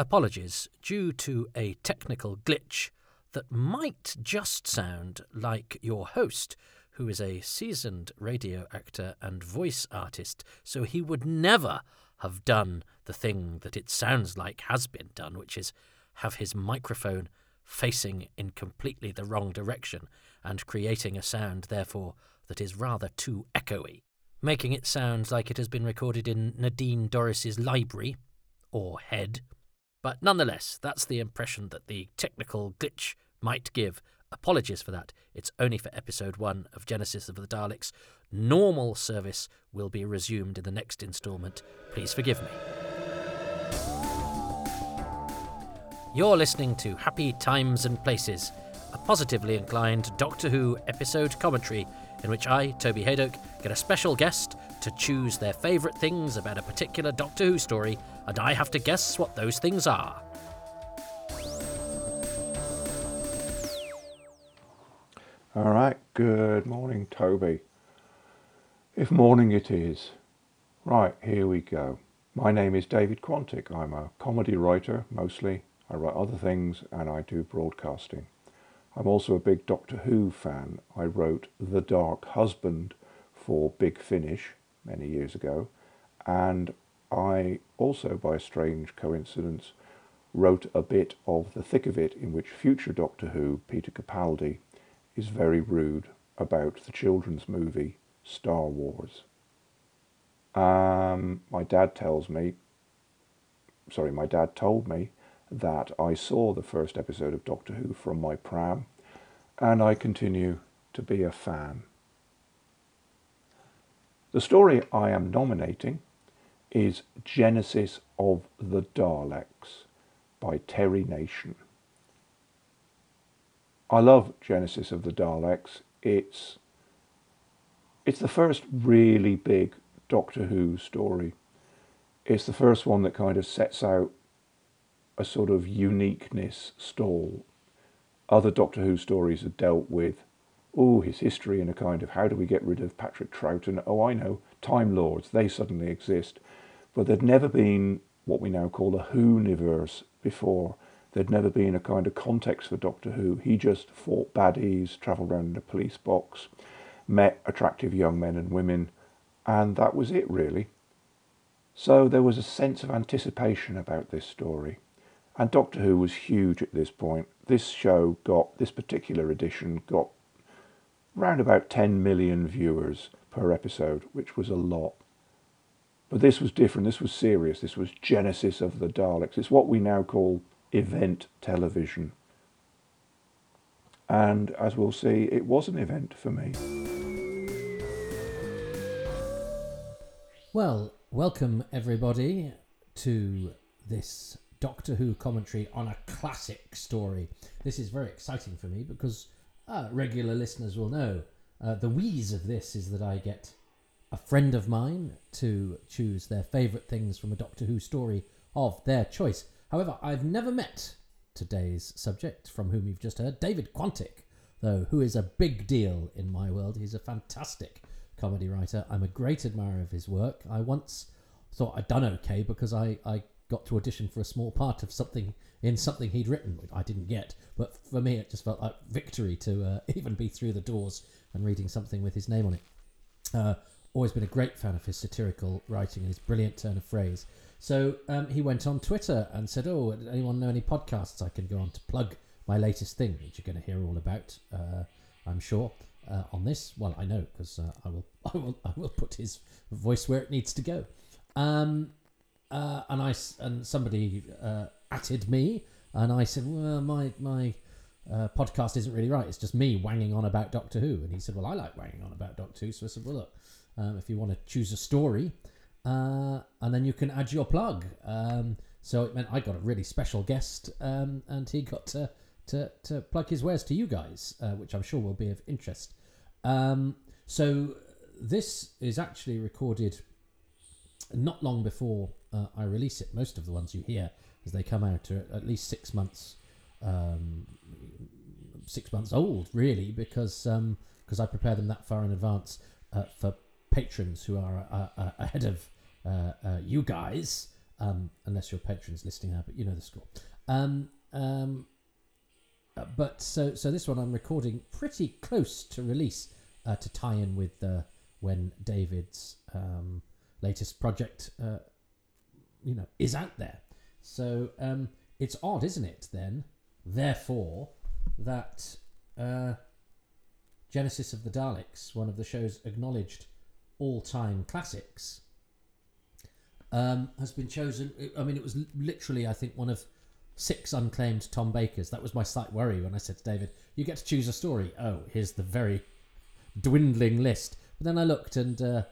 Apologies due to a technical glitch that might just sound like your host, who is a seasoned radio actor and voice artist, so he would never have done the thing that it sounds like has been done, which is have his microphone facing in completely the wrong direction and creating a sound, therefore, that is rather too echoey, making it sound like it has been recorded in Nadine Dorries's library or head. But nonetheless, that's the impression that the technical glitch might give. Apologies for that. It's only for episode one of Genesis of the Daleks. Normal service will be resumed in the next instalment. Please forgive me. You're listening to Happy Times and Places, a positively inclined Doctor Who episode commentary in which I, Toby Hadoke, get a special guest to choose their favourite things about a particular Doctor Who story, and I have to guess what those things are. All right, good morning, Toby. If morning it is. Right, here we go. My name is David Quantick. I'm a comedy writer, mostly. I write other things and I do broadcasting. I'm also a big Doctor Who fan. I wrote The Dark Husband for Big Finish many years ago, and I also, by strange coincidence, wrote a bit of The Thick of It in which future Doctor Who, Peter Capaldi, is very rude about the children's movie Star Wars. Um, my dad tells me, sorry, my dad told me that I saw the first episode of Doctor Who from my pram, and I continue to be a fan. The story I am nominating is Genesis of the Daleks by Terry Nation. I love Genesis of the Daleks. It's it's the first really big Doctor Who story. It's the first one that kind of sets out a sort of uniqueness stall. Other Doctor Who stories have dealt with, oh, his history and a kind of how do we get rid of Patrick Troughton? Oh, I know, Time Lords, they suddenly exist. But there'd never been what we now call a Who-niverse before There'd never been a kind of context for Doctor Who. He just fought baddies, travelled around in a police box, met attractive young men and women, and that was it really. So there was a sense of anticipation about this story. And Doctor Who was huge at this point. This show got, this particular edition got around about 10 million viewers per episode, which was a lot. But this was different. This was serious. This was Genesis of the Daleks. It's what we now call event television. And as we'll see, it was an event for me. Well, welcome everybody to this Doctor Who commentary on a classic story. This is very exciting for me because uh, regular listeners will know uh, the wheeze of this is that I get a friend of mine to choose their favourite things from a Doctor Who story of their choice. However, I've never met today's subject, from whom you've just heard, David Quantick, though, who is a big deal in my world. He's a fantastic comedy writer. I'm a great admirer of his work. I once thought I'd done okay because I, I got to audition for a small part of something in something he'd written, which I didn't get. But for me, it just felt like victory to uh, even be through the doors and reading something with his name on it. Uh, always been a great fan of his satirical writing and his brilliant turn of phrase. So um, he went on Twitter and said, "Oh, anyone know any podcasts I can go on to plug my latest thing, which you're going to hear all about, uh, I'm sure, uh, on this." Well, I know because uh, I will, I will, I will put his voice where it needs to go. Um, uh, and I and somebody uh, atted me, and I said, "Well, my my." Uh, podcast isn't really right. It's just me wanging on about Doctor Who. And he said, Well, I like wanging on about Doctor Who. So I said, Well, look, um, if you want to choose a story, uh, and then you can add your plug. Um, so it meant I got a really special guest, um, and he got to, to, to plug his wares to you guys, uh, which I'm sure will be of interest. Um, so this is actually recorded not long before uh, I release it. Most of the ones you hear as they come out are at least six months, um, six months old, really, because because um, I prepare them that far in advance uh, for patrons who are uh, uh, ahead of uh, you guys. um, unless you're patrons listening now, but you know the score. Um, um, uh, but so so this one I'm recording pretty close to release uh, to tie in with uh, when David's um, latest project, uh, you know, is out there. So um, it's odd, isn't it? Then, therefore, that uh, Genesis of the Daleks, one of the show's acknowledged all-time classics, um, has been chosen. I mean, it was literally, I think, one of six unclaimed Tom Bakers. That was my slight worry when I said to David, "You get to choose a story." Oh, here's the very dwindling list. But then I looked, and uh,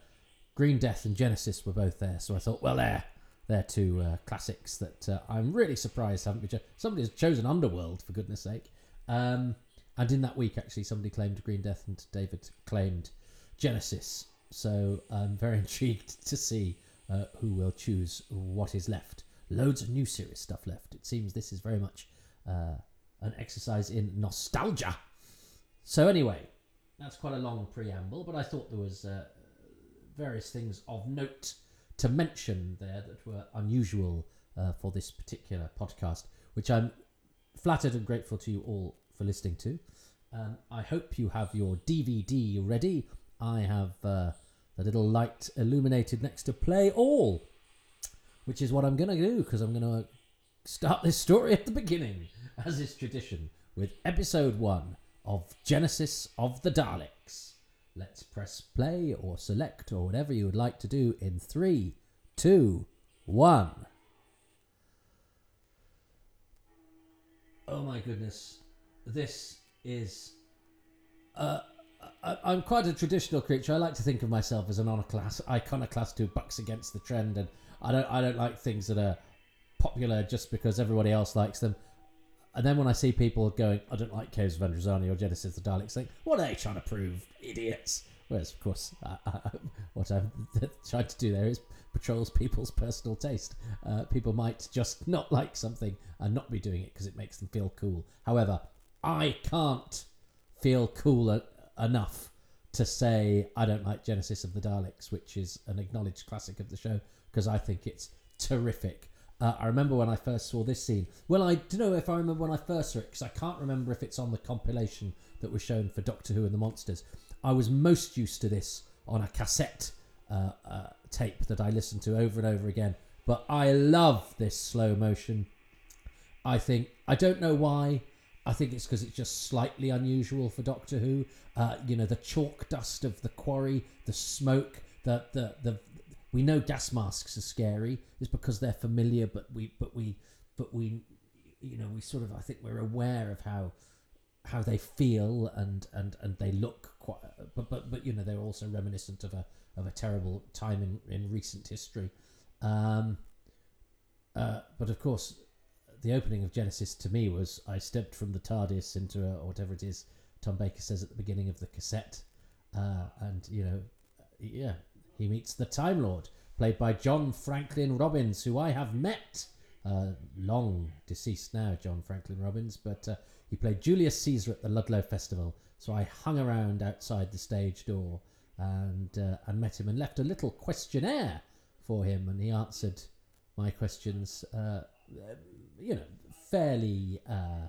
Green Death and Genesis were both there. So I thought, well, there, they're two uh, classics that uh, I'm really surprised haven't been. Cho- somebody has chosen Underworld for goodness sake. Um, and in that week, actually, somebody claimed Green Death, and David claimed Genesis. So I'm very intrigued to see uh, who will choose what is left. Loads of new series stuff left. It seems this is very much uh, an exercise in nostalgia. So anyway, that's quite a long preamble, but I thought there was uh, various things of note to mention there that were unusual uh, for this particular podcast, which I'm flattered and grateful to you all for listening to. Um, I hope you have your DVD ready. I have uh, the little light illuminated next to play all, which is what I'm going to do because I'm going to start this story at the beginning, as is tradition, with episode one of Genesis of the Daleks. Let's press play or select or whatever you would like to do in three, two, one. Oh my goodness. This is. Uh, I, I'm quite a traditional creature. I like to think of myself as an iconoclast, iconoclast who bucks against the trend, and I don't. I don't like things that are popular just because everybody else likes them. And then when I see people going, I don't like Caves of Androzani or Genesis of the Daleks, think, what are they trying to prove? Idiots. Whereas, of course, uh, uh, what I've tried to do there is patrols people's personal taste. Uh, people might just not like something and not be doing it because it makes them feel cool. However, I can't feel cool enough to say I don't like Genesis of the Daleks, which is an acknowledged classic of the show, because I think it's terrific. Uh, I remember when I first saw this scene. Well, I don't know if I remember when I first saw it because I can't remember if it's on the compilation that was shown for Doctor Who and the Monsters. I was most used to this on a cassette uh, uh, tape that I listened to over and over again. But I love this slow motion. I think I don't know why. I think it's because it's just slightly unusual for Doctor Who. Uh, you know, the chalk dust of the quarry, the smoke, the the the. We know gas masks are scary. It's because they're familiar, but we but we but we you know we sort of I think we're aware of how how they feel and and and they look quite but but but you know they're also reminiscent of a of a terrible time in in recent history um uh but of course the opening of genesis to me was i stepped from the tardis into a, or whatever it is tom baker says at the beginning of the cassette uh and you know yeah he meets the time lord played by john franklin robbins who i have met uh, long deceased now, John Franklin Robbins, but uh, he played Julius Caesar at the Ludlow Festival. So I hung around outside the stage door and uh, and met him and left a little questionnaire for him, and he answered my questions, uh, you know, fairly uh,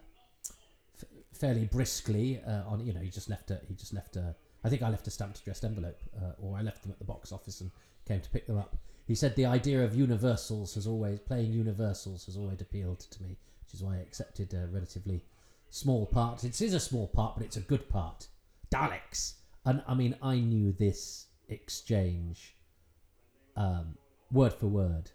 f- fairly briskly. Uh, on you know, he just left a he just left a. I think I left a stamped addressed envelope, uh, or I left them at the box office and came to pick them up. He said the idea of universals has always playing universals has always appealed to me, which is why I accepted a relatively small part. It is a small part, but it's a good part. Daleks, and I mean, I knew this exchange um, word for word.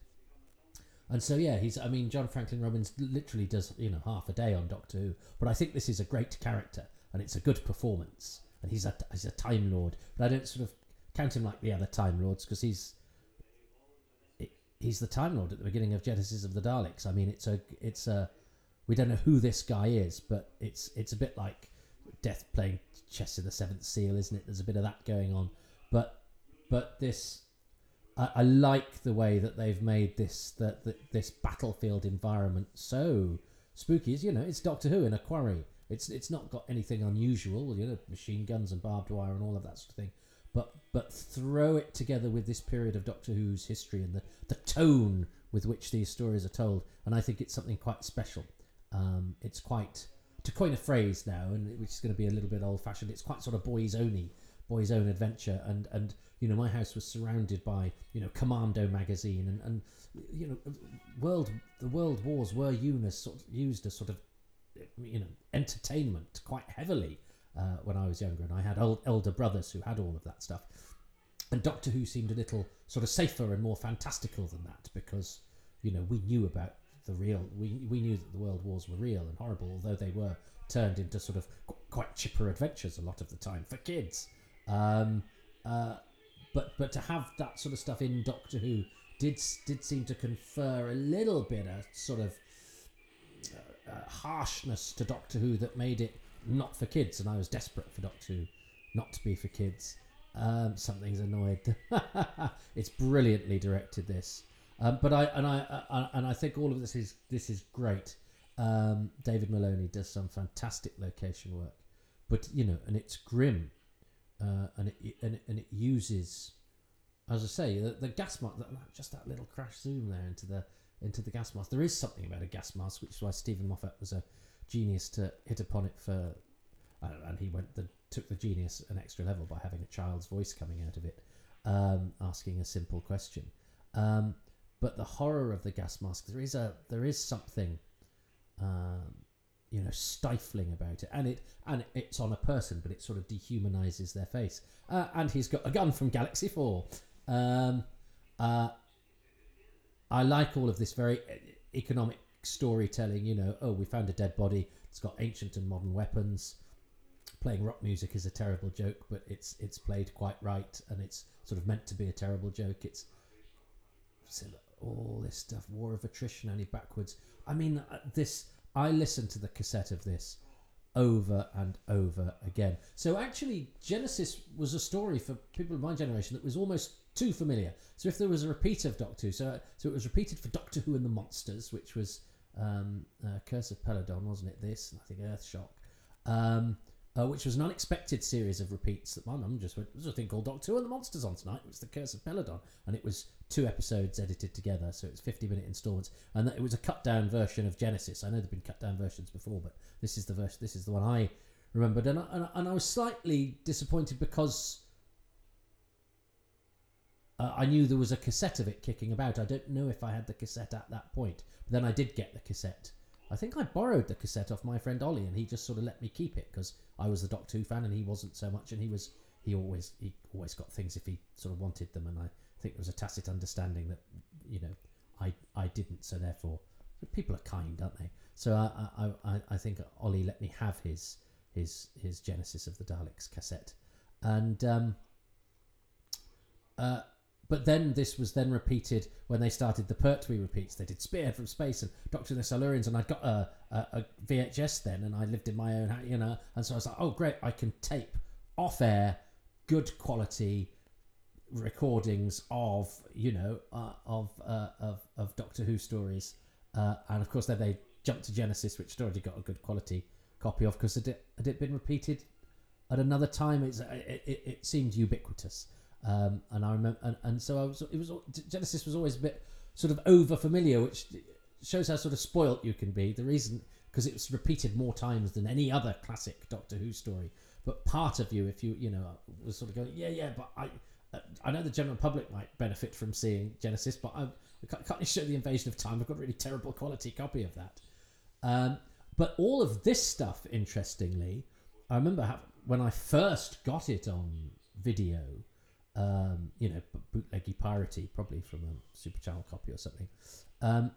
And so, yeah, he's. I mean, John Franklin Robbins literally does you know half a day on Doctor Who, but I think this is a great character and it's a good performance. And he's a he's a Time Lord, but I don't sort of count him like the other Time Lords because he's he's the Time Lord at the beginning of Genesis of the Daleks. I mean, it's a it's a we don't know who this guy is, but it's it's a bit like Death playing chess in the Seventh Seal, isn't it? There's a bit of that going on, but but this I, like the way that they've made this that this battlefield environment so spooky. Is you know, it's Doctor Who in a quarry. It's it's not got anything unusual. You know, machine guns and barbed wire and all of that sort of thing but but throw it together with this period of Doctor Who's history and the, the tone with which these stories are told, and I think it's something quite special. Um, it's quite, to coin a phrase now, and which is going to be a little bit old fashioned. It's quite sort of boys only, boys own adventure, and and you know my house was surrounded by you know Commando magazine, and and you know world the world wars were used as sort used as sort of you know entertainment quite heavily uh, when I was younger, and I had old elder brothers who had all of that stuff. And Doctor Who seemed a little sort of safer and more fantastical than that because you know we knew about the real. We we knew that the world wars were real and horrible, although they were turned into sort of qu- quite chipper adventures a lot of the time for kids. Um, uh, but but to have that sort of stuff in Doctor Who did did seem to confer a little bit of sort of uh, uh, harshness to Doctor Who that made it not for kids, and I was desperate for Doctor Who not to be for kids. Um, something's annoyed. it's brilliantly directed. This, um, but I and I, I and I think all of this is this is great. Um, David Maloney does some fantastic location work, but you know, and it's grim, uh, and it and and it uses, as I say, the, the gas mask. Just that little crash zoom there into the into the gas mask. There is something about a gas mask, which is why Steven Moffat was a genius to hit upon it for, uh, and he went the took the genius an extra level by having a child's voice coming out of it, um, asking a simple question. Um, but the horror of the gas mask, there is a there is something, um, you know, stifling about it, and it and it's on a person, but it sort of dehumanizes their face. Uh, and he's got a gun from Galaxy Four. Um, uh, I like all of this very economic storytelling. You know, oh, we found a dead body. It's got ancient and modern weapons playing rock music is a terrible joke, but it's it's played quite right, and it's sort of meant to be a terrible joke. It's, it's all this stuff, war of attrition, only backwards. I mean, uh, this. I listened to the cassette of this over and over again. So actually, Genesis was a story for people of my generation that was almost too familiar. So if there was a repeat of Doctor Who, so so it was repeated for Doctor Who and the Monsters, which was um, uh, Curse of Peladon, wasn't it? This, and I think Earthshock. Um, uh, which was an unexpected series of repeats that my mum just went, there's a thing called Doctor Who and the Monsters on tonight. It was The Curse of Peladon. And it was two episodes edited together, so it's 50 minute installments. And it was a cut down version of Genesis. I know there have been cut down versions before, but this is the version, this is the one I remembered. And I, and, and I was slightly disappointed because uh, I knew there was a cassette of it kicking about. I don't know if I had the cassette at that point, but then I did get the cassette I think I borrowed the cassette off my friend Ollie, and he just sort of let me keep it because I was the Doctor Who fan, and he wasn't so much. And he was he always he always got things if he sort of wanted them, and I think there was a tacit understanding that you know I I didn't, so therefore people are kind, aren't they? So I I, I, I think Ollie let me have his his his Genesis of the Daleks cassette, and um, uh, but then this was then repeated when they started the Pertwee repeats. They did Spearhead from Space and Doctor the Silurians, and I got a, a, a, VHS then, and I lived in my own, house, you know, and so I was like, oh great, I can tape off air, good quality recordings of you know uh, of, uh, of of Doctor Who stories, uh, and of course then they jumped to Genesis, which had already got a good quality copy of because it had it been repeated at another time. It's it, it, it seemed ubiquitous. Um, and I remember, and, and so I was, it was Genesis was always a bit sort of over familiar, which shows how sort of spoilt you can be. The reason because it was repeated more times than any other classic Doctor Who story. But part of you, if you you know, was sort of going, yeah, yeah, but I. I know the general public might benefit from seeing Genesis, but I, I can't show the Invasion of Time. I've got a really terrible quality copy of that. Um, but all of this stuff, interestingly, I remember when I first got it on video, um, you know, bootleggy piracy, probably from a Super Channel copy or something. Um,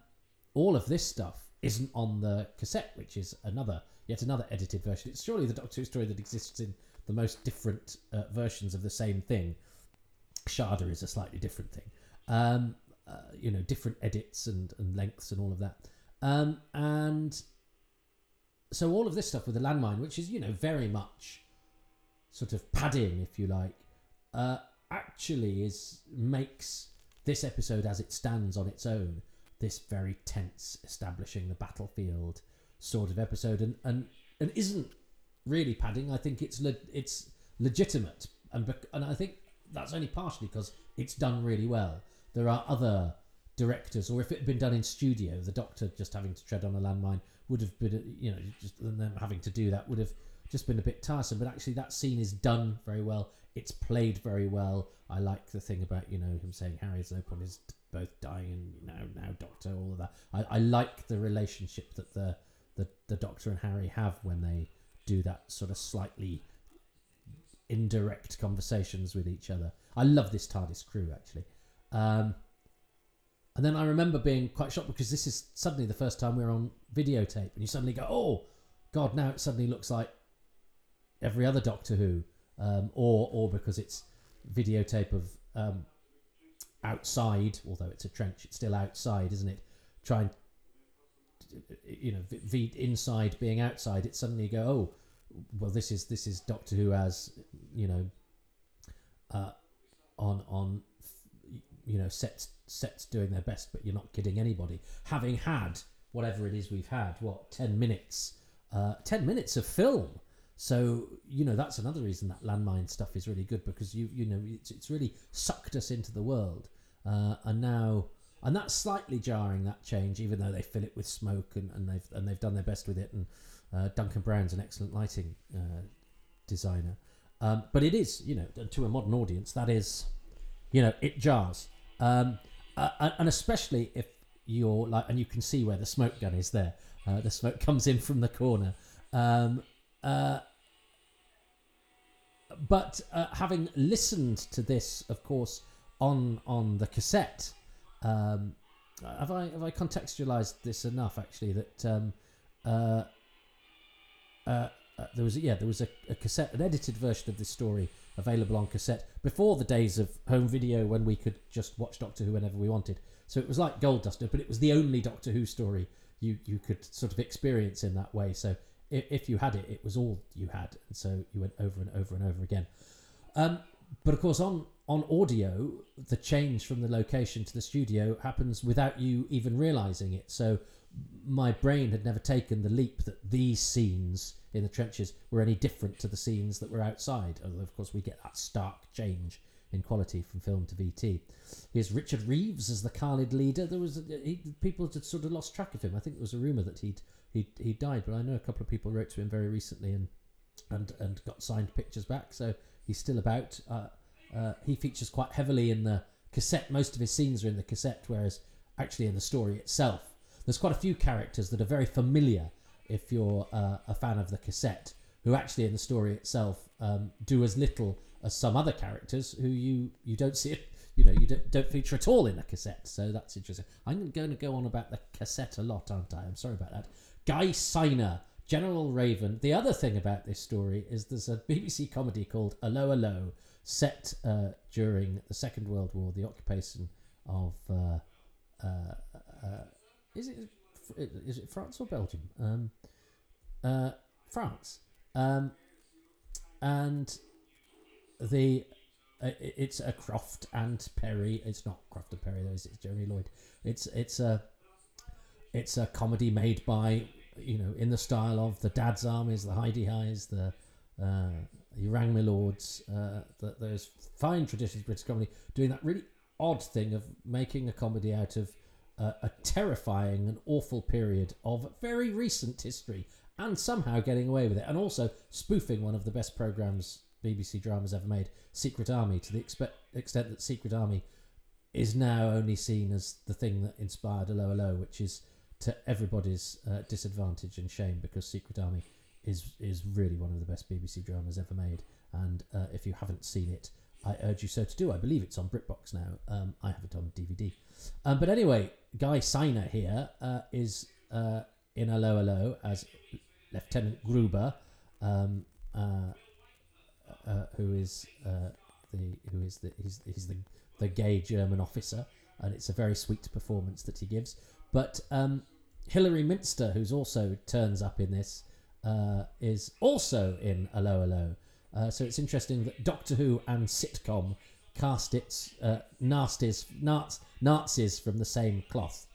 all of this stuff isn't on the cassette, which is another, yet another edited version. It's surely the Doctor Who story that exists in the most different uh, versions of the same thing. Shada is a slightly different thing. Um, uh, you know, different edits and, and lengths and all of that. Um, and so all of this stuff with the landmine, which is, you know, very much sort of padding, if you like, uh, actually is makes this episode as it stands on its own this very tense establishing the battlefield sort of episode and and, and isn't really padding i think it's le- it's legitimate and bec- and i think that's only partially because it's done really well there are other directors, or if it had been done in studio, the Doctor just having to tread on a landmine would have been, you know, just them having to do that would have just been a bit tiresome. But actually, that scene is done very well. It's played very well. I like the thing about you know him saying Harry's no point is both dying and you know now Doctor, all of that. I, I like the relationship that the, the the Doctor and Harry have when they do that sort of slightly indirect conversations with each other. I love this TARDIS crew actually. Um, and then I remember being quite shocked because this is suddenly the first time we're on videotape, and you suddenly go, "Oh, God!" Now it suddenly looks like every other Doctor Who, um, or or because it's videotape of um, outside, although it's a trench, it's still outside, isn't it? Trying, you know, v, inside being outside, it suddenly go, "Oh, well, this is this is Doctor Who as you know, uh, on on you know sets sets doing their best, but you're not kidding anybody. Having had whatever it is we've had, what ten minutes, uh, ten minutes of film. So you know that's another reason that landmine stuff is really good because you you know it's, it's really sucked us into the world, uh, and now and that's slightly jarring that change, even though they fill it with smoke and, and they've and they've done their best with it. And uh, Duncan Brown's an excellent lighting uh, designer, um, but it is you know to a modern audience that is, you know, it jars. Um, and especially if you're like, and you can see where the smoke gun is there. Uh, the smoke comes in from the corner. Um, uh, but uh, having listened to this, of course, on on the cassette, um, have I have I contextualized this enough? Actually, that um, uh, uh, there was a, yeah there was a, a cassette, an edited version of this story available on cassette before the days of home video when we could just watch Doctor Who whenever we wanted. So it was like Gold Duster, but it was the only Doctor Who story you, you could sort of experience in that way. So if, you had it, it was all you had. And so you went over and over and over again. Um, but of course, on, on audio, the change from the location to the studio happens without you even realizing it. So my brain had never taken the leap that these scenes in the trenches were any different to the scenes that were outside. Although, of course, we get that stark change in quality from film to VT. Here's Richard Reeves as the Kaled leader. There was he, people had sort of lost track of him. I think there was a rumor that he'd he he died, but I know a couple of people wrote to him very recently and and and got signed pictures back. So he's still about. Uh, uh, he features quite heavily in the cassette. Most of his scenes are in the cassette, whereas actually in the story itself, there's quite a few characters that are very familiar if you're uh, a fan of the cassette, who actually in the story itself um, do as little as some other characters who you you don't see. You know, you don't, don't feature at all in the cassette, so that's interesting. I'm going to go on about the cassette a lot, aren't I? I'm sorry about that. Guy Siner, General Ravon. The other thing about this story is there's a BBC comedy called 'Allo 'Allo, set uh, during the Second World War, the occupation of uh, uh, uh is it is it France or Belgium? Um, uh, France, um, and the uh, it's a Croft and Perry. It's not Croft and Perry though. It's Jeremy Lloyd. It's it's a it's a comedy made by you know in the style of the Dad's Armies, the Hi-de-His, the uh, Rangmy uh, the, those fine traditions of British comedy, doing that really odd thing of making a comedy out of uh, a terrifying and awful period of very recent history and somehow getting away with it. And also spoofing one of the best programs BBC dramas ever made, Secret Army, to the expe- extent that Secret Army is now only seen as the thing that inspired 'Allo 'Allo, which is to everybody's uh, disadvantage and shame because Secret Army is is really one of the best BBC dramas ever made. And uh, if you haven't seen it, I urge you so to do. I believe it's on BritBox now. Um, I have it on DVD. Um, but anyway, Guy Siner here uh, is uh, in 'Allo 'Allo as Lieutenant Gruber, um, uh, who is uh, the who is the he's, he's the the gay German officer, and it's a very sweet performance that he gives. But um, Hilary Minster, who's also turns up in this, uh, is also in 'Allo 'Allo. Uh, so it's interesting that Doctor Who and sitcom cast its uh, nasties, Naz, Nazis from the same cloth.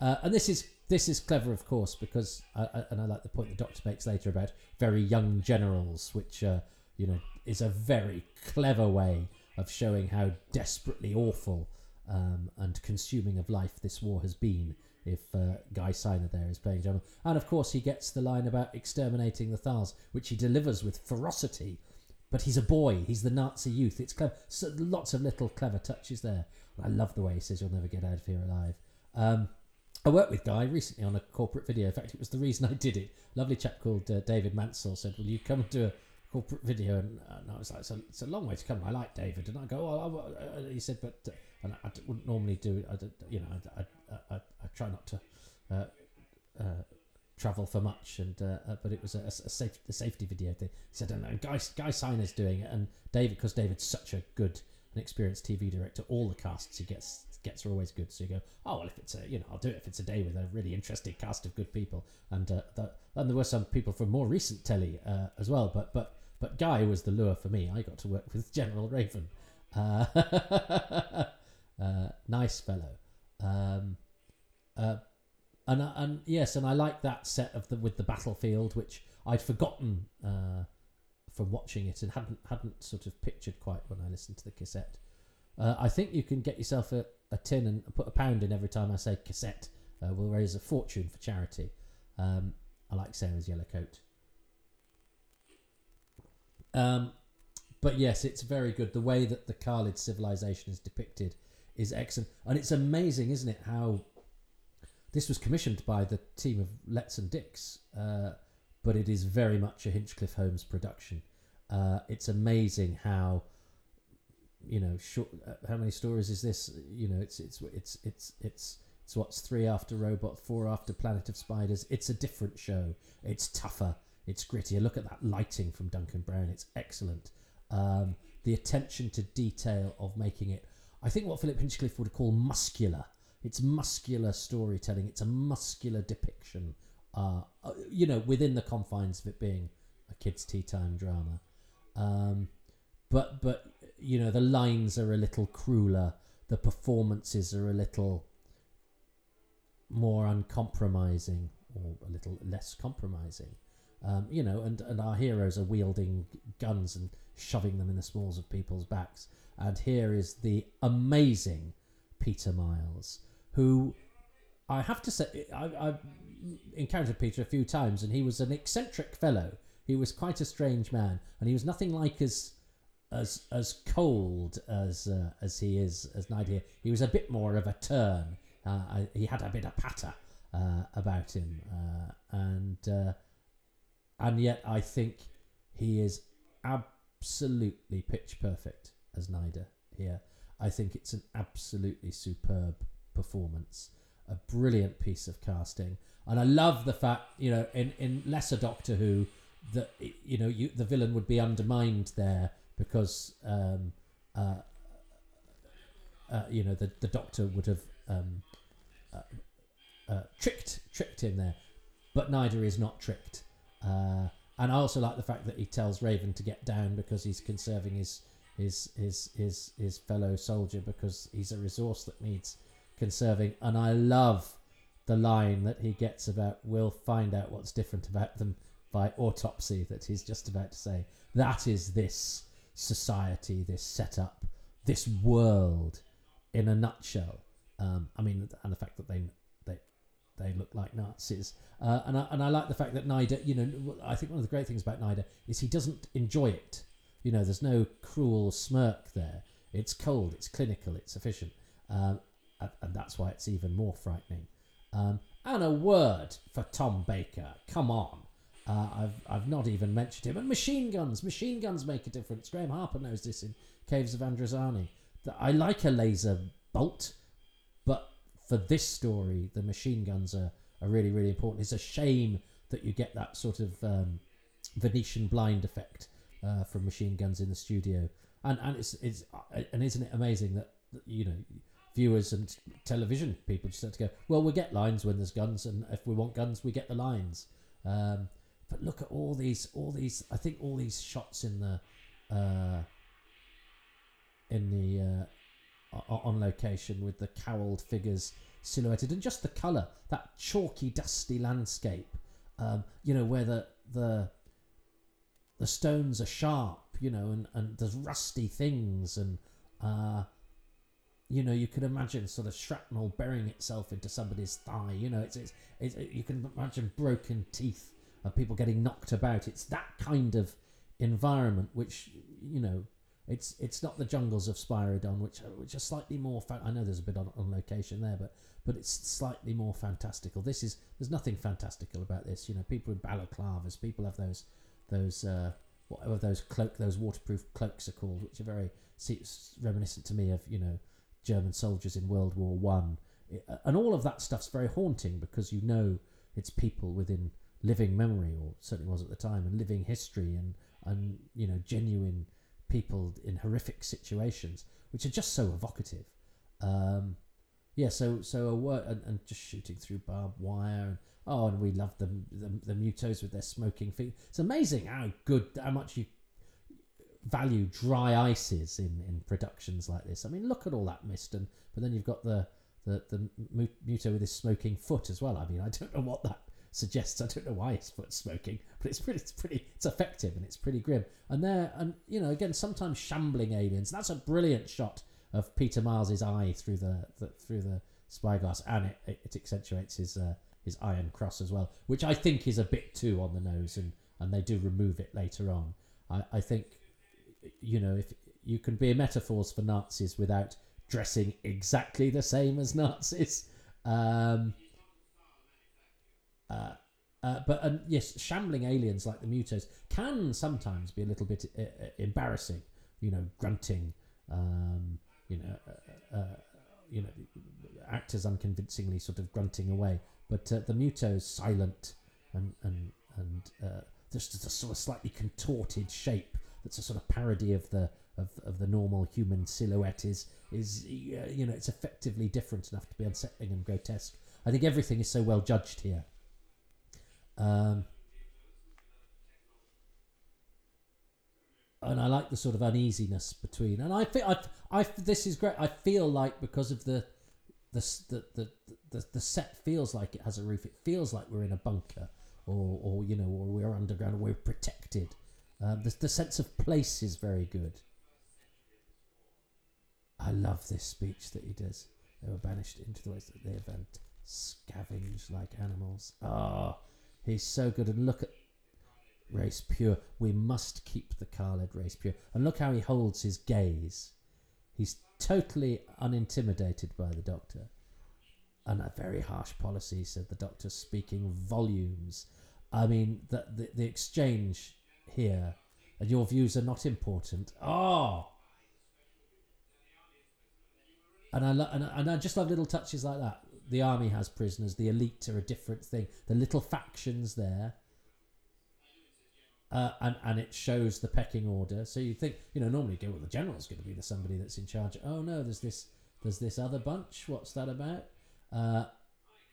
Uh, and this is this is clever, of course, because uh, uh, and I like the point the Doctor makes later about very young generals, which you know is a very clever way of showing how desperately awful um, and consuming of life this war has been. If uh, Guy Siner there is playing General, and of course he gets the line about exterminating the Thals, which he delivers with ferocity. But he's a boy. He's the Nazi youth. It's clever. So lots of little clever touches there. I love the way he says, "You'll never get out of here alive." Um, I worked with Guy recently on a corporate video. In fact, it was the reason I did it. Lovely chap called uh, David Mansell said, "Will you come and do a corporate video?" And, and I was like, it's a, "It's a long way to come." I like David, and I go, "Oh," I, I, he said, "But," uh, and I, I wouldn't normally do it. You know, I, I, I try not to uh, uh, travel for much, and uh, uh, but it was a, a, safe, a safety video thing. He said, "And Guy Guy Siner's doing it," and David, because David's such a good and experienced TV director, all the casts he gets gets are always good. So you go, oh well, if it's a you know, I'll do it if it's a day with a really interesting cast of good people, and uh, and there were some people from more recent telly uh, as well. But but but Guy was the lure for me. I got to work with General Ravon, uh, uh, nice fellow, um, uh, and and yes, and I like that set of the with the battlefield, which I'd forgotten uh, from watching it and hadn't hadn't sort of pictured quite when I listened to the cassette. Uh, I think you can get yourself a, a tin and put a pound in every time I say cassette. Uh, we'll raise a fortune for charity. Um, I like Sarah's yellow coat. Um, but yes, it's very good. The way that the Kaled civilization is depicted is excellent, and it's amazing, isn't it? How this was commissioned by the team of Letts and Dicks, uh, but it is very much a Hinchcliffe Holmes production. Uh, it's amazing how you know short, uh, how many stories is this you know it's it's it's it's it's it's what's three after robot four after planet of spiders it's a different show it's tougher it's grittier look at that lighting from duncan brown. It's excellent. Um, the attention to detail of making it i think what philip hinchcliffe would call muscular. It's muscular storytelling. It's a muscular depiction uh, uh, you know within the confines of it being a kids tea time drama. Um, but but you know the lines are a little crueler. The performances are a little more uncompromising or a little less compromising um, you know and, and our heroes are wielding guns and shoving them in the smalls of people's backs and here is the amazing peter miles who i have to say I, i've encountered peter a few times and he was an eccentric fellow he was quite a strange man and he was nothing like as as as cold as uh, as he is as Nyder. He was a bit more of a turn. Uh, I, he had a bit of patter uh, about him, uh, and uh, and yet I think he is absolutely pitch perfect as Nyder here. I think it's an absolutely superb performance, a brilliant piece of casting, and I love the fact you know in in lesser Doctor Who that you know you, the villain would be undermined there because um, uh, uh, you know the the Doctor would have um, uh, uh, tricked tricked him there, but Nyder is not tricked. Uh, and I also like the fact that he tells Ravon to get down because he's conserving his his his his his fellow soldier because he's a resource that needs conserving. And I love the line that he gets about we'll find out what's different about them by autopsy that he's just about to say. That is this society, this setup, this world in a nutshell. Um, I mean, and the fact that they they look like Nazis, uh, and I, and I like the fact that Nyder. You know, I think one of the great things about Nyder is he doesn't enjoy it. You know, there's no cruel smirk there. It's cold, it's clinical, it's efficient, um, and, that's why it's even more frightening. Um, and a word for Tom Baker. Come on. Uh, I've I've not even mentioned him. And machine guns, machine guns make a difference. Graeme Harper knows this in Caves of Androzani. That I like a laser bolt, for this story, the machine guns are, are really really important. It's a shame that you get that sort of um, Venetian blind effect uh, from machine guns in the studio. And and it's it's uh, and isn't it amazing that, you know viewers and television people just have to go well we get lines when there's guns and if we want guns we get the lines. Um, but look at all these all these I think all these shots in the uh, in the uh, on location with the cowled figures silhouetted and just the color that chalky dusty landscape um, you know where the the the stones are sharp you know and and there's rusty things and uh, you know, you can imagine sort of shrapnel burying itself into somebody's thigh. You know, it's, it's, it's you can imagine broken teeth of people getting knocked about. It's that kind of environment, which you know, it's it's not the jungles of Spiridon, which are, which are slightly more. Fa- I know there's a bit on, on location there, but but it's slightly more fantastical. This is there's nothing fantastical about this. You know, people in balaclavas, people have those those uh, whatever those cloak those waterproof cloaks are called, which are very reminiscent to me of you know German soldiers in World War One, and all of that stuff's very haunting because you know it's people within living memory, or certainly was at the time, and living history, and and you know genuine people in horrific situations, which are just so evocative. Um, yeah, so so a word and, and just shooting through barbed wire, and oh, and we love the, the the mutos with their smoking feet. It's amazing how good, how much you value dry ices in, in productions like this. I mean, look at all that mist, and but then you've got the the the Muto with his smoking foot as well. I mean, I don't know what that suggests. I don't know why his foot's smoking, but it's pretty, it's pretty, it's effective and it's pretty grim. And there, and you know, again, sometimes shambling aliens. That's a brilliant shot of Peter Miles's eye through the, the through the spyglass, and it, it, it accentuates his uh, his iron cross as well, which I think is a bit too on the nose, and and they do remove it later on. I, I think you know, if you can be metaphors for Nazis without dressing exactly the same as Nazis. Um, uh, uh, but um, yes, shambling aliens like the Mutos can sometimes be a little bit uh, uh embarrassing. You know, grunting. Um, you know, you know, actors unconvincingly sort of grunting away. But the Mutos silent and and and just a sort of slightly contorted shape that's a sort of parody of the of, of the normal human silhouette is is you know it's effectively different enough to be unsettling and grotesque. I think everything is so well judged here. Um, and I like the sort of uneasiness between. And I feel I, I this is great. I feel like because of the the the the the, the set feels like it has a roof. It feels like we're in a bunker, or or you know, or we're underground, or we're protected. Um, the, the sense of place is very good. I love this speech that he does. They were banished into the ways that they have scavenged like animals. Ah, oh, he's so good. And look at race pure. We must keep the Kaled race pure. And look how he holds his gaze. He's totally unintimidated by the doctor. And a very harsh policy, said the doctor, speaking volumes. I mean, the, the, the exchange here, and your views are not important. Oh, and I, lo- and, I, and I just love little touches like that. The army has prisoners. The elite are a different thing. The little factions there, uh, and and it shows the pecking order. So you think you know normally you go, well, the general's going to be the somebody that's in charge. Oh no, there's this there's this other bunch. What's that about? Uh,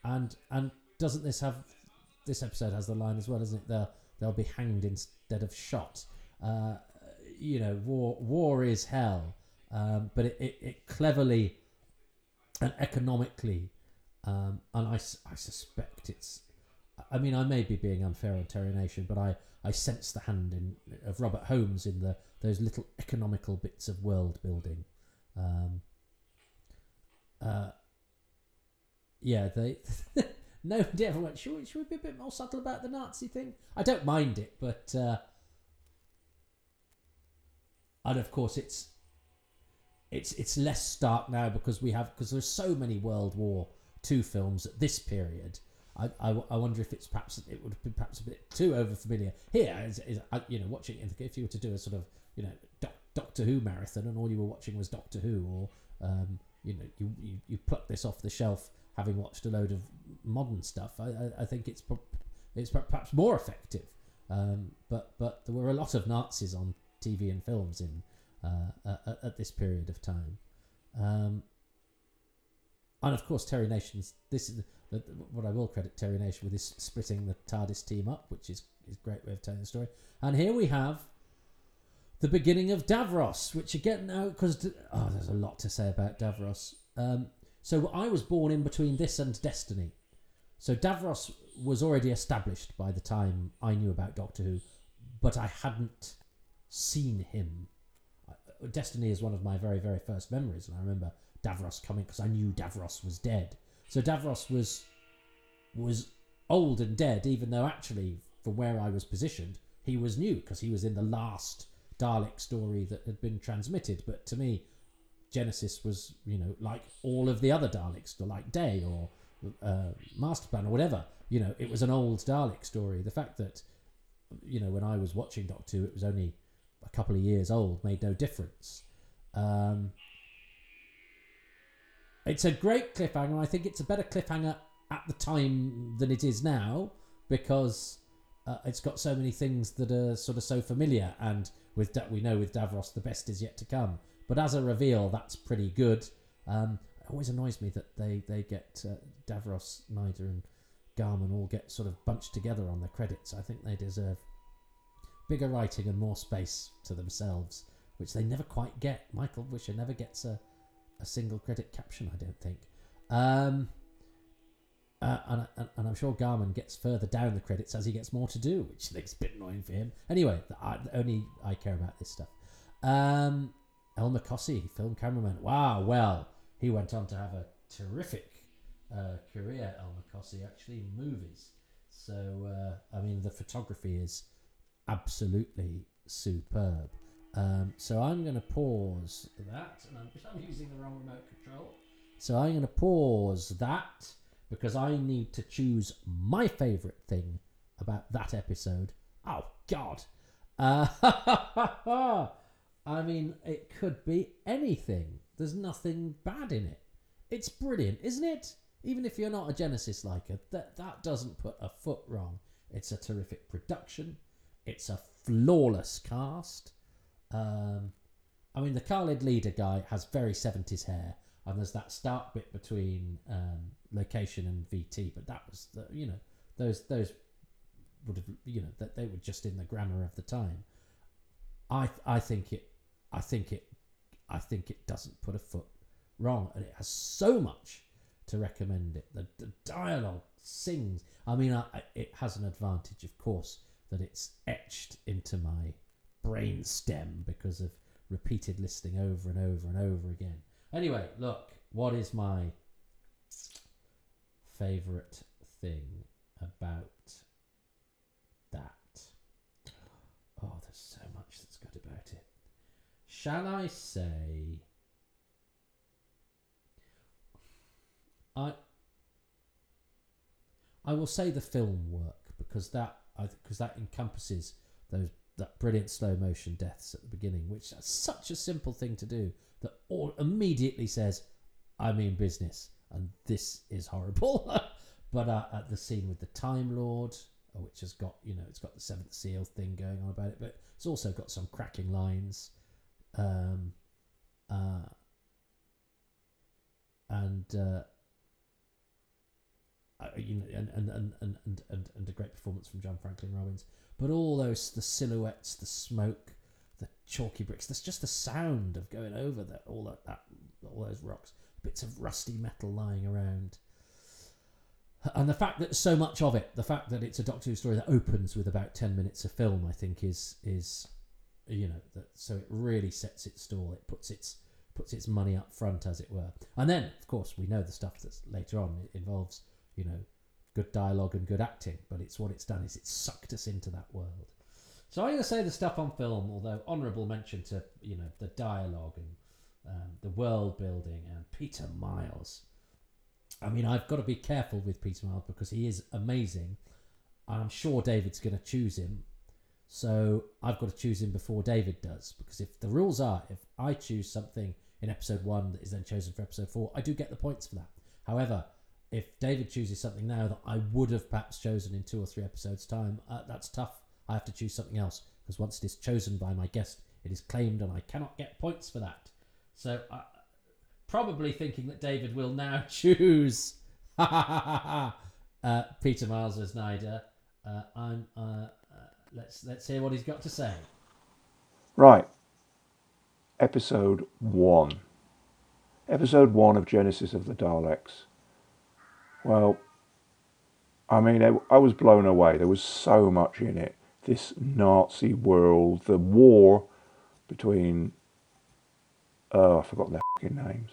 and and doesn't this have this episode has the line as well, isn't it? They'll they'll be hanged instead of shot. Uh, you know, war war is hell, um, but it, it, it, cleverly and economically, um, and I, I suspect it's. I mean, I may be being unfair on Terry Nation, but I, I sense the hand in of Robert Holmes in the those little economical bits of world building. Um, uh, yeah, they nobody ever went. Should we, should we be a bit more subtle about the Nazi thing? I don't mind it, but uh, and of course it's it's it's less stark now because we have because there's so many World War Two films at this period. I, I, I, wonder if it's perhaps it would have been perhaps a bit too over familiar here. Is, is you know watching if you were to do a sort of you know doc, Doctor Who marathon and all you were watching was Doctor Who, or um, you know you, you you pluck this off the shelf having watched a load of modern stuff. I, I, I think it's it's perhaps more effective. Um, but but there were a lot of Nazis on TV and films in uh, at, at, this period of time. Um, and of course, Terry Nation's this is the, what I will credit Terry Nation with is splitting the TARDIS team up, which is is a great way of telling the story. And here we have the beginning of Davros, which again now because oh, there's a lot to say about Davros. Um, so I was born in between this and Destiny. So Davros was already established by the time I knew about Doctor Who, but I hadn't seen him. Destiny is one of my very, very first memories, and I remember Davros coming because I knew Davros was dead. So Davros was was old and dead, even though actually from where I was positioned, he was new because he was in the last Dalek story that had been transmitted. But to me, Genesis was, you know, like all of the other Daleks, like Day or uh, Master Plan or whatever. You know, it was an old Dalek story. The fact that, you know, when I was watching Doctor Who, it was only a couple of years old made no difference. Um, it's a great cliffhanger. I think it's a better cliffhanger at the time than it is now because uh, it's got so many things that are sort of so familiar. And with da- we know with Davros, the best is yet to come. But as a reveal, that's pretty good. Um, it always annoys me that they they get uh, Davros, Nyder, and Gharman all get sort of bunched together on the credits. I think they deserve bigger writing and more space to themselves, which they never quite get. Michael Wisher never gets a, a single credit caption, I don't think. Um, uh, and, and, I'm sure Gharman gets further down the credits as he gets more to do, which is a bit annoying for him. Anyway, the, I, only I care about this stuff. Um, Elmer Cossey, film cameraman. Wow, well, he went on to have a terrific uh, career, Elmer Cossey, actually, in movies. So, uh, I mean, the photography is absolutely superb. Um, so I'm going to pause that, and I'm, I'm using the wrong remote control. So I'm going to pause that because I need to choose my favourite thing about that episode. Oh God! Uh, I mean, it could be anything. There's nothing bad in it. It's brilliant, isn't it? Even if you're not a Genesis liker, that that doesn't put a foot wrong. It's a terrific production. It's a flawless cast. Um, I mean, the Kaled leader guy has very 70s hair, and there's that stark bit between um, location and VT, but that was the, you know those those would have you know that they were just in the grammar of the time. I I think it I think it I think it doesn't put a foot wrong, and it has so much to recommend it. The, the dialogue sings. I mean, I, it has an advantage, of course, that it's etched into my brain stem because of repeated listening over and over and over again. Anyway, look, what is my favourite thing about that? Oh, there's so much that's good about it. Shall I say? I I will say the film work because that because that encompasses those that brilliant slow motion deaths at the beginning, which is such a simple thing to do that all immediately says, I mean business," and this is horrible. but uh, at the scene with the Time Lord, uh, which has got you know it's got the Seventh Seal thing going on about it, but it's also got some cracking lines, um, uh, and. Uh, uh, you know, and and, and, and, and, and a great performance from John Franklyn Robbins. But all those the silhouettes, the smoke, the chalky bricks. There's just the sound of going over that all that, that all those rocks, bits of rusty metal lying around. And the fact that so much of it, the fact that it's a Doctor Who story that opens with about ten minutes of film, I think is is you know that so it really sets its stall. It puts its puts its money up front, as it were. And then, of course, we know the stuff that's later on it involves you know, good dialogue and good acting. But it's what it's done is it's sucked us into that world. So I'm going to say the stuff on film, although honourable mention to you know the dialogue and um, the world building and Peter Miles. I mean, I've got to be careful with Peter Miles because he is amazing. I'm sure David's going to choose him. So I've got to choose him before David does. Because if the rules are, if I choose something in episode one that is then chosen for episode four, I do get the points for that. However, if David chooses something now that I would have perhaps chosen in two or three episodes' time, uh, that's tough. I have to choose something else because once it is chosen by my guest, it is claimed and I cannot get points for that. So, uh, probably thinking that David will now choose uh, Peter Miles as Nyder. Uh, I'm. Uh, uh, let's let's hear what he's got to say. Right. Episode one. Episode one of Genesis of the Daleks. Well, I mean, I was blown away. There was so much in it. This Nazi world, the war between, oh, I've forgotten their fucking names.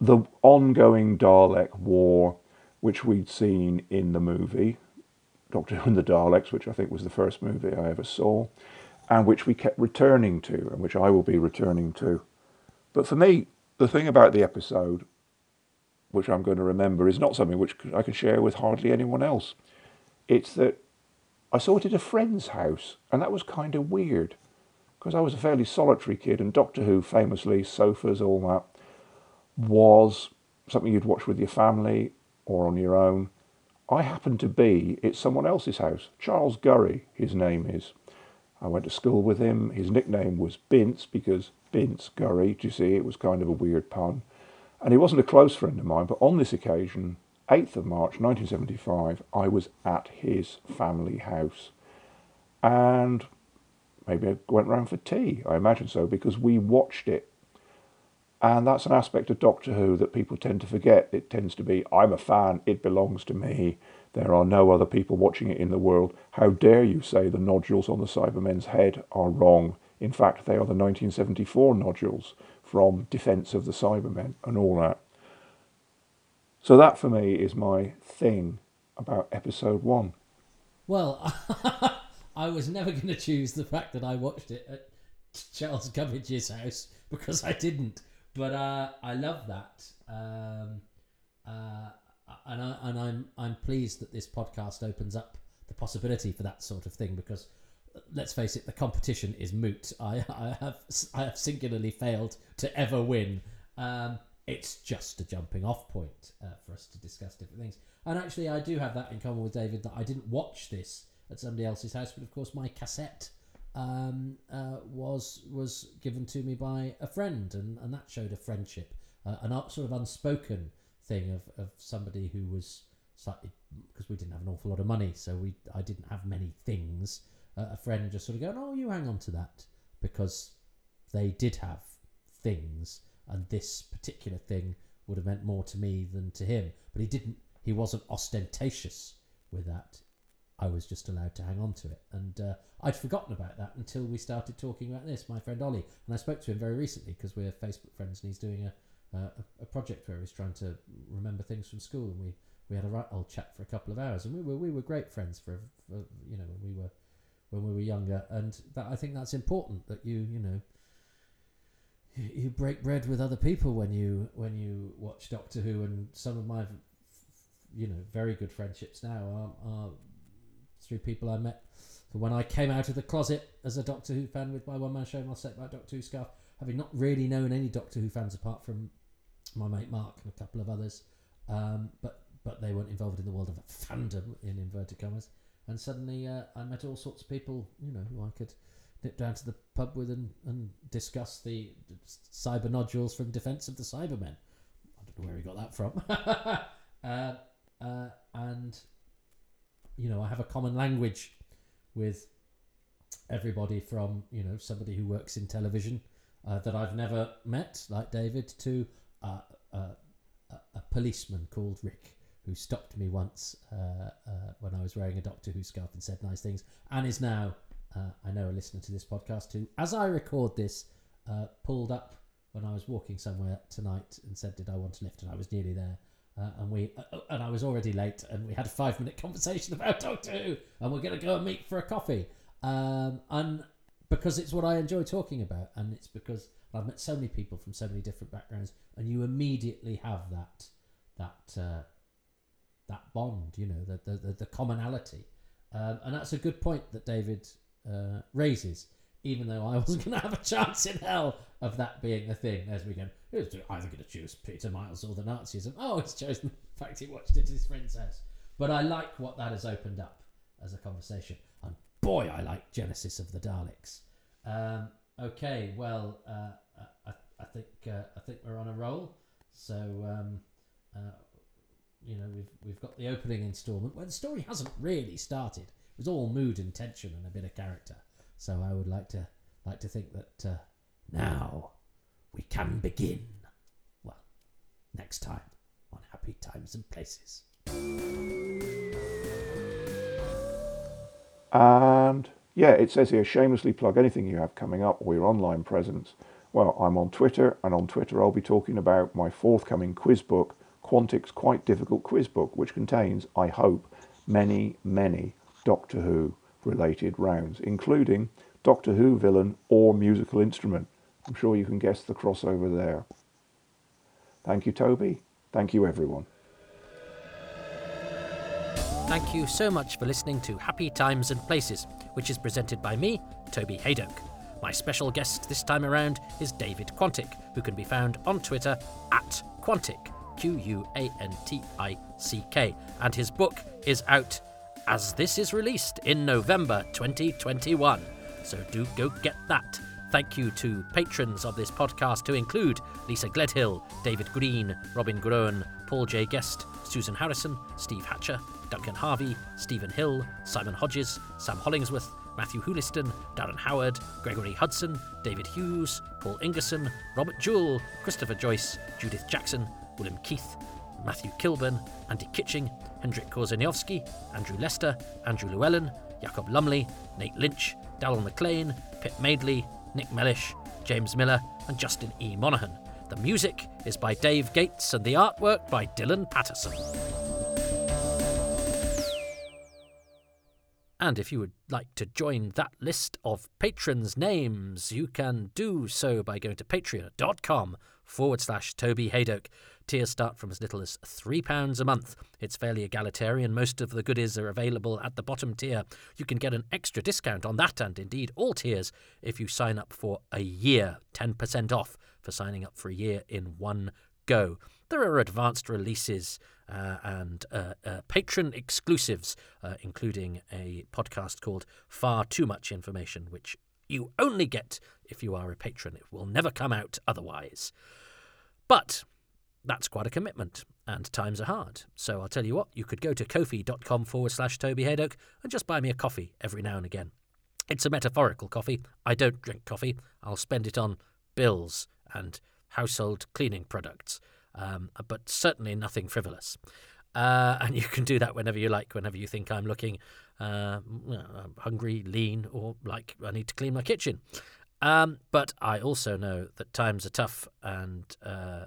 the ongoing Dalek war, which we'd seen in the movie, Doctor Who and the Daleks, which I think was the first movie I ever saw, and which we kept returning to, and which I will be returning to. But for me, the thing about the episode, which I'm going to remember, is not something which I can share with hardly anyone else. It's that I saw it at a friend's house, and that was kind of weird because I was a fairly solitary kid, and Doctor Who, famously, sofas, all that, was something you'd watch with your family or on your own. I happened to be at someone else's house. Charles Gurry, his name is. I went to school with him. His nickname was Bince because Bince Gurry, do you see, it was kind of a weird pun. And he wasn't a close friend of mine, but on this occasion, 8th of March 1975, I was at his family house. And maybe I went round for tea, I imagine so, because we watched it. And that's an aspect of Doctor Who that people tend to forget. It tends to be, I'm a fan, it belongs to me. There are no other people watching it in the world. How dare you say the nodules on the Cybermen's head are wrong? In fact, they are the 1974 nodules from Defence of the Cybermen and all that. So that for me is my thing about episode one. Well, I was never going to choose the fact that I watched it at Charles Gubbage's house because I didn't. But uh, I love that, um, uh, and I, and I'm I'm pleased that this podcast opens up the possibility for that sort of thing because let's face it, the competition is moot. I, I have I have singularly failed to ever win. Um, it's just a jumping off point uh, for us to discuss different things. And actually, I do have that in common with David that I didn't watch this at somebody else's house, but of course my cassette um, uh, was was given to me by a friend, and, and that showed a friendship, uh, an sort of unspoken thing of, of somebody who was slightly because we didn't have an awful lot of money, so we I didn't have many things. Uh, a friend just sort of going, "Oh, you hang on to that," because they did have things, and this particular thing would have meant more to me than to him. But he didn't. He wasn't ostentatious with that. I was just allowed to hang on to it. And uh, I'd forgotten about that until we started talking about this, my friend Ollie. And I spoke to him very recently because we're Facebook friends and he's doing a, a, a project where he's trying to remember things from school. And we, we had a right old chat for a couple of hours. And we were, we were great friends for, for you know, we were, when we were younger. And that, I think that's important that you, you know, you break bread with other people when you when you watch Doctor Who, and some of my, you know, very good friendships now are, are through people I met when I came out of the closet as a Doctor Who fan with my one man show, my set by Doctor Who scarf, having not really known any Doctor Who fans apart from my mate Mark and a couple of others, um, but but they weren't involved in the world of fandom in inverted commas. And suddenly uh, I met all sorts of people, you know, who I could nip down to the pub with and, and discuss the cyber nodules from Defence of the Cybermen. I don't know where he got that from. uh, uh, and you know, I have a common language with everybody from, you know, somebody who works in television uh, that I've never met, like David, to uh, uh, a policeman called Rick who stopped me once uh, uh, when I was wearing a Doctor Who scarf and said nice things, and is now, uh, I know, a listener to this podcast who, as I record this, pulled up when I was walking somewhere tonight and said, Did I want a lift? And I was nearly there. Uh, and we uh, uh, and I was already late, and we had a five minute conversation about Doctor Who, and we're going to go and meet for a coffee. Um, and because it's what I enjoy talking about, and it's because I've met so many people from so many different backgrounds, and you immediately have that that uh, that bond, you know, the the, the commonality, um, and that's a good point that David uh, raises. Even though I wasn't going to have a chance in hell of that being a thing, as we go, it's either going to choose Peter Miles or the Nazis, and oh, he's chosen the fact he watched it his house. But I like what that has opened up as a conversation, and boy, I like Genesis of the Daleks. Um, okay, well, uh, I, I, think uh, I think we're on a roll. So um, uh, you know we've we've got the opening instalment where the story hasn't really started. It was all mood and tension and a bit of character. So I would like to like to think that uh, now we can begin. Well, next time on Happy Times and Places. And yeah, it says here shamelessly plug anything you have coming up or your online presence Well, I'm on Twitter, and on Twitter I'll be talking about my forthcoming quiz book, Quantick's Quite Difficult Quiz Book, which contains, I hope, many, many Doctor Who related rounds, including Doctor Who villain or musical instrument. I'm sure you can guess the crossover there. Thank you, Toby. Thank you, everyone. Thank you so much for listening to Happy Times and Places, which is presented by me, Toby Hadoke. My special guest this time around is David Quantick, who can be found on Twitter at Quantick, Q U A N T I C K, and his book is out as this is released in November 2021. So do go get that. Thank you to patrons of this podcast, to include Lisa Gledhill, David Green, Robin Groen, Paul J. Guest, Susan Harrison, Steve Hatcher, Duncan Harvey, Stephen Hill, Simon Hodges, Sam Hollingsworth, Matthew Hooliston, Darren Howard, Gregory Hudson, David Hughes, Paul Ingerson, Robert Jewell, Christopher Joyce, Judith Jackson, William Keith, Matthew Kilburn, Andy Kitching, Hendrik Korzeniowski, Andrew Lester, Andrew Llewellyn, Jacob Lumley, Nate Lynch, Dallin McLean, Pip Maidley, Nick Mellish, James Miller, and Justin E. Monaghan. The music is by Dave Gates and the artwork by Dylan Patterson. And if you would like to join that list of patrons' names, you can do so by going to patreon.com forward slash Toby Hadoke. Tiers start from as little as £3 a month. It's fairly egalitarian. Most of the goodies are available at the bottom tier. You can get an extra discount on that and indeed all tiers if you sign up for a year, 10% off for signing up for a year in one go. There are advanced releases uh, and uh, uh, patron exclusives, uh, including a podcast called Far Too Much Information, which you only get if you are a patron. It will never come out otherwise. But that's quite a commitment, and times are hard. So I'll tell you what, you could go to ko-fi.com forward slash Toby Hadoke and just buy me a coffee every now and again. It's a metaphorical coffee. I don't drink coffee. I'll spend it on bills and household cleaning products um, but certainly nothing frivolous. Uh, and you can do that whenever you like, whenever you think I'm looking uh, hungry, lean, or like I need to clean my kitchen. Um, but I also know that times are tough and uh,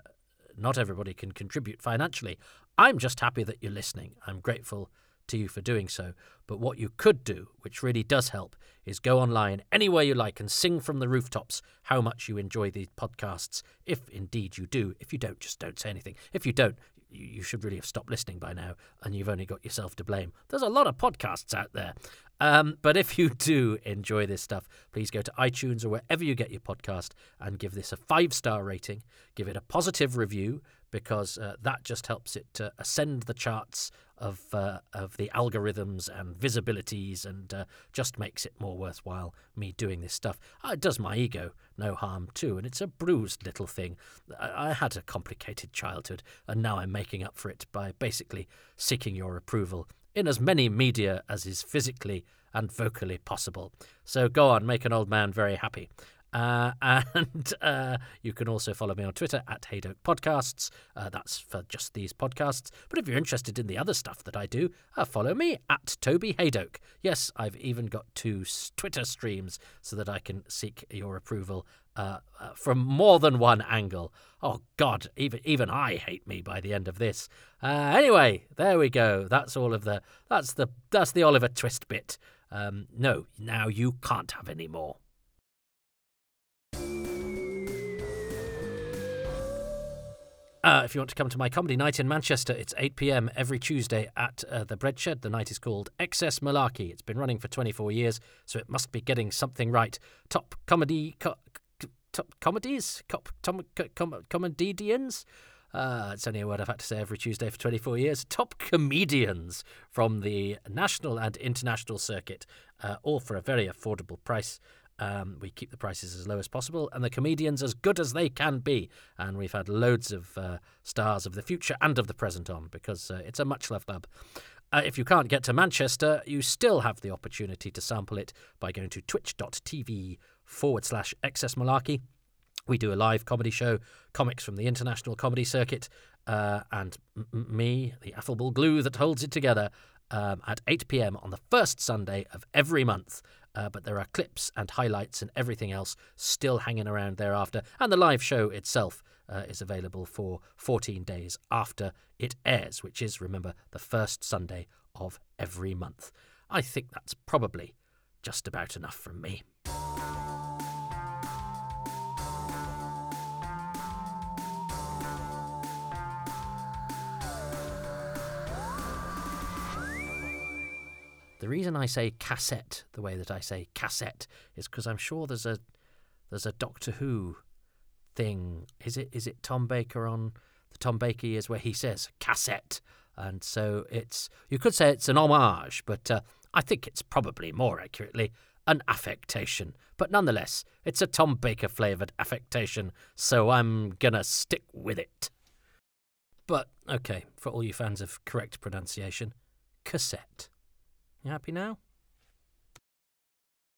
not everybody can contribute financially. I'm just happy that you're listening. I'm grateful to you for doing so. But what you could do, which really does help, is go online anywhere you like and sing from the rooftops how much you enjoy these podcasts, if indeed you do. If you don't, just don't say anything. If you don't, you should really have stopped listening by now, and you've only got yourself to blame. There's a lot of podcasts out there. Um, but if you do enjoy this stuff, please go to iTunes or wherever you get your podcast and give this a five star rating. Give it a positive review because uh, that just helps it uh, ascend the charts of uh, of the algorithms and visibilities, and uh, just makes it more worthwhile me doing this stuff. Uh, it does my ego no harm too, and it's a bruised little thing. I, I had a complicated childhood, and now I'm making up for it by basically seeking your approval in as many media as is physically and vocally possible. So go on, make an old man very happy. Uh, and uh, you can also follow me on Twitter at Hadoke Podcasts. Uh, that's for just these podcasts. But if you're interested in the other stuff that I do, uh, follow me at Toby Hadoke. Yes, I've even got two Twitter streams so that I can seek your approval uh, uh, from more than one angle. Oh God, even even I hate me by the end of this. anyway, there we go. That's all of the that's the that's the Oliver Twist bit. Um, no, now you can't have any more. Uh, if you want to come to my comedy night in Manchester, it's 8 pm every Tuesday at uh, the Bread Shed. The night is called XS Malarkey. It's been running for 24 years, so it must be getting something right. Top comedy, co- top comedies, Cop, tom, com, comedians. Uh, it's only a word I've had to say every Tuesday for 24 years. Top comedians from the national and international circuit, uh, all for a very affordable price. Um, we keep the prices as low as possible, and the comedians as good as they can be. And we've had loads of uh, stars of the future and of the present on because uh, it's a much loved club. Uh, if you can't get to Manchester, you still have the opportunity to sample it by going to twitch.tv forward slash excess malarkey. We do a live comedy show, comics from the international comedy circuit, uh, and m- me, the affable glue that holds it together, um, at 8 pm on the first Sunday of every month. Uh, but there are clips and highlights and everything else still hanging around thereafter. And the live show itself uh, is available for 14 days after it airs, which is, remember, the first Sunday of every month. I think that's probably just about enough from me. The reason I say cassette the way that I say cassette is because I'm sure there's a there's a Doctor Who thing. Is it is it Tom Baker on the Tom Baker years where he says cassette, and so it's you could say it's an homage, but uh, I think it's probably more accurately an affectation. But nonetheless, it's a Tom Baker flavoured affectation, so I'm gonna stick with it. But okay, for all you fans of correct pronunciation, cassette. You happy now?